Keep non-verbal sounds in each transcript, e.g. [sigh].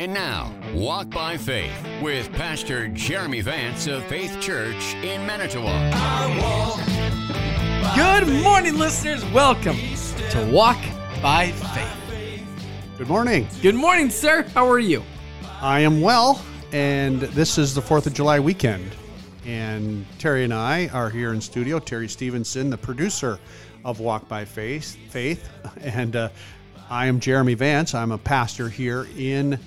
And now, Walk by Faith with Pastor Jeremy Vance of Faith Church in Manitowoc. Good morning, listeners. Welcome to Walk by Faith. Good morning. Good morning, sir. How are you? I am well, and this is the 4th of July weekend. And Terry and I are here in studio. Terry Stevenson, the producer of Walk by Faith. Faith. [laughs] And uh, I am Jeremy Vance. I'm a pastor here in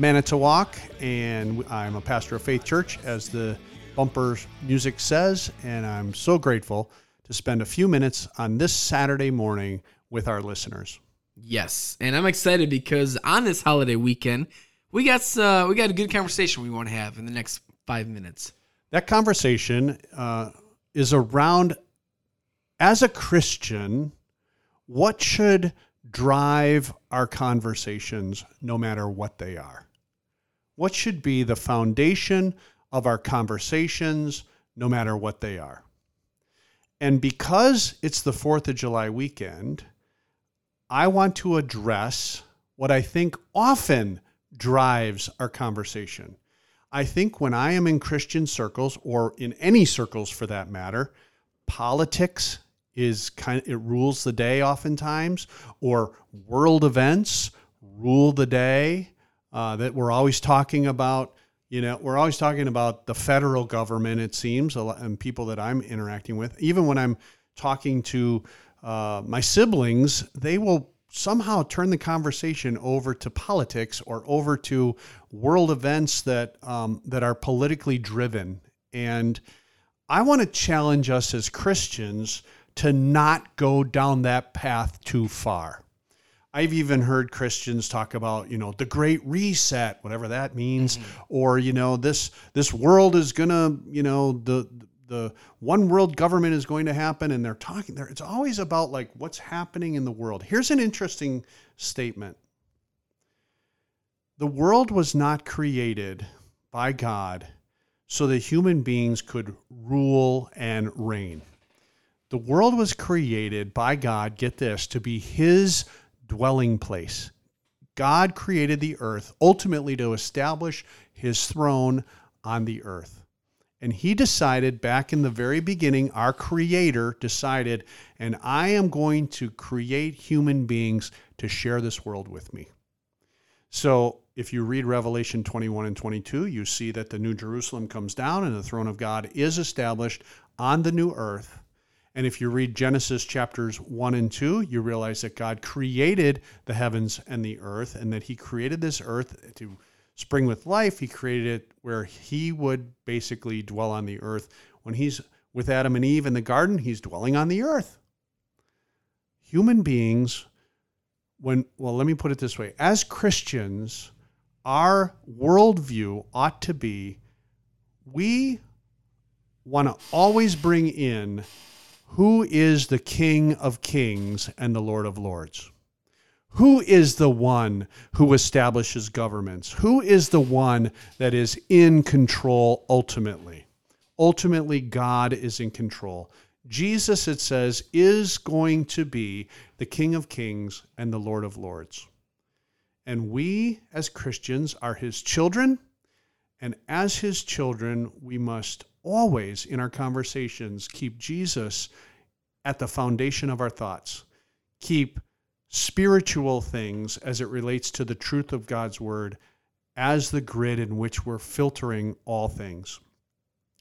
Manitowoc, and I'm a pastor of Faith Church, as the bumper music says. And I'm so grateful to spend a few minutes on this Saturday morning with our listeners. Yes, and I'm excited because on this holiday weekend, we got uh, we got a good conversation we want to have in the next five minutes. That conversation uh, is around as a Christian, what should drive our conversations no matter what they are? What should be the foundation of our conversations no matter what they are? And because it's the 4th of July weekend, I want to address what I think often drives our conversation. I think when I am in Christian circles, or in any circles for that matter, politics is kind of, it rules the day oftentimes, or world events rule the day. Uh, that we're always talking about, you know, we're always talking about the federal government, it seems, and people that I'm interacting with. Even when I'm talking to uh, my siblings, they will somehow turn the conversation over to politics or over to world events that um, that are politically driven. And I want to challenge us as Christians to not go down that path too far. I've even heard Christians talk about, you know, the great reset, whatever that means, mm-hmm. or you know, this this world is gonna, you know, the the one world government is going to happen, and they're talking there. It's always about like what's happening in the world. Here's an interesting statement: the world was not created by God so that human beings could rule and reign. The world was created by God, get this, to be His dwelling place. God created the earth ultimately to establish His throne on the earth. And He decided back in the very beginning, our Creator decided, and I am going to create human beings to share this world with me. So if you read Revelation 21 and 22, you see that the New Jerusalem comes down and the throne of God is established on the new earth and if you read Genesis chapters 1 and 2, you realize that God created the heavens and the earth, and that He created this earth to spring with life. He created it where He would basically dwell on the earth. When He's with Adam and Eve in the garden, He's dwelling on the earth. Human beings, when, well, let me put it this way as Christians, our worldview ought to be we want to always bring in who is the King of Kings and the Lord of Lords? Who is the one who establishes governments? Who is the one that is in control ultimately? Ultimately, God is in control. Jesus, it says, is going to be the King of Kings and the Lord of Lords. And we, as Christians, are his children. And as his children, we must always in our conversations keep Jesus at the foundation of our thoughts. Keep spiritual things as it relates to the truth of God's word as the grid in which we're filtering all things.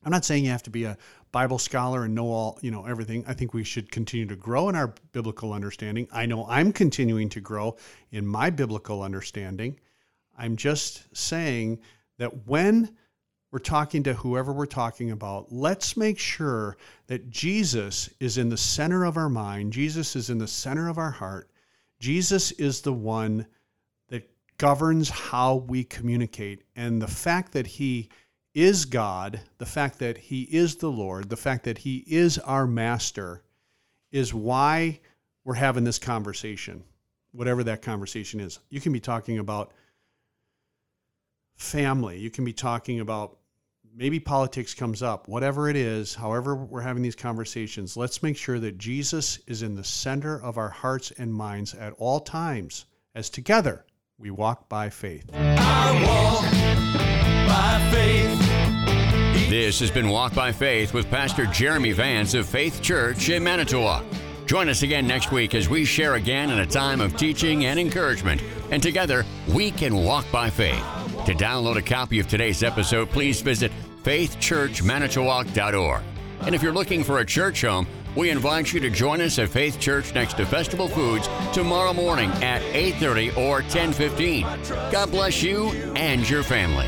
I'm not saying you have to be a Bible scholar and know all, you know, everything. I think we should continue to grow in our biblical understanding. I know I'm continuing to grow in my biblical understanding. I'm just saying that when we're talking to whoever we're talking about, let's make sure that Jesus is in the center of our mind. Jesus is in the center of our heart. Jesus is the one that governs how we communicate. And the fact that he is God, the fact that he is the Lord, the fact that he is our master is why we're having this conversation, whatever that conversation is. You can be talking about family, you can be talking about maybe politics comes up, whatever it is, however we're having these conversations, let's make sure that Jesus is in the center of our hearts and minds at all times, as together, We walk by faith. Walk by faith. This has been Walk by Faith with Pastor Jeremy Vance of Faith Church in Manitowoc. Join us again next week as we share again in a time of teaching and encouragement, and together we can walk by faith. To download a copy of today's episode, please visit faithchurchmanitowoc.org. And if you're looking for a church home, we invite you to join us at Faith Church next to Festival Foods tomorrow morning at 8:30 or 10:15. God bless you and your family.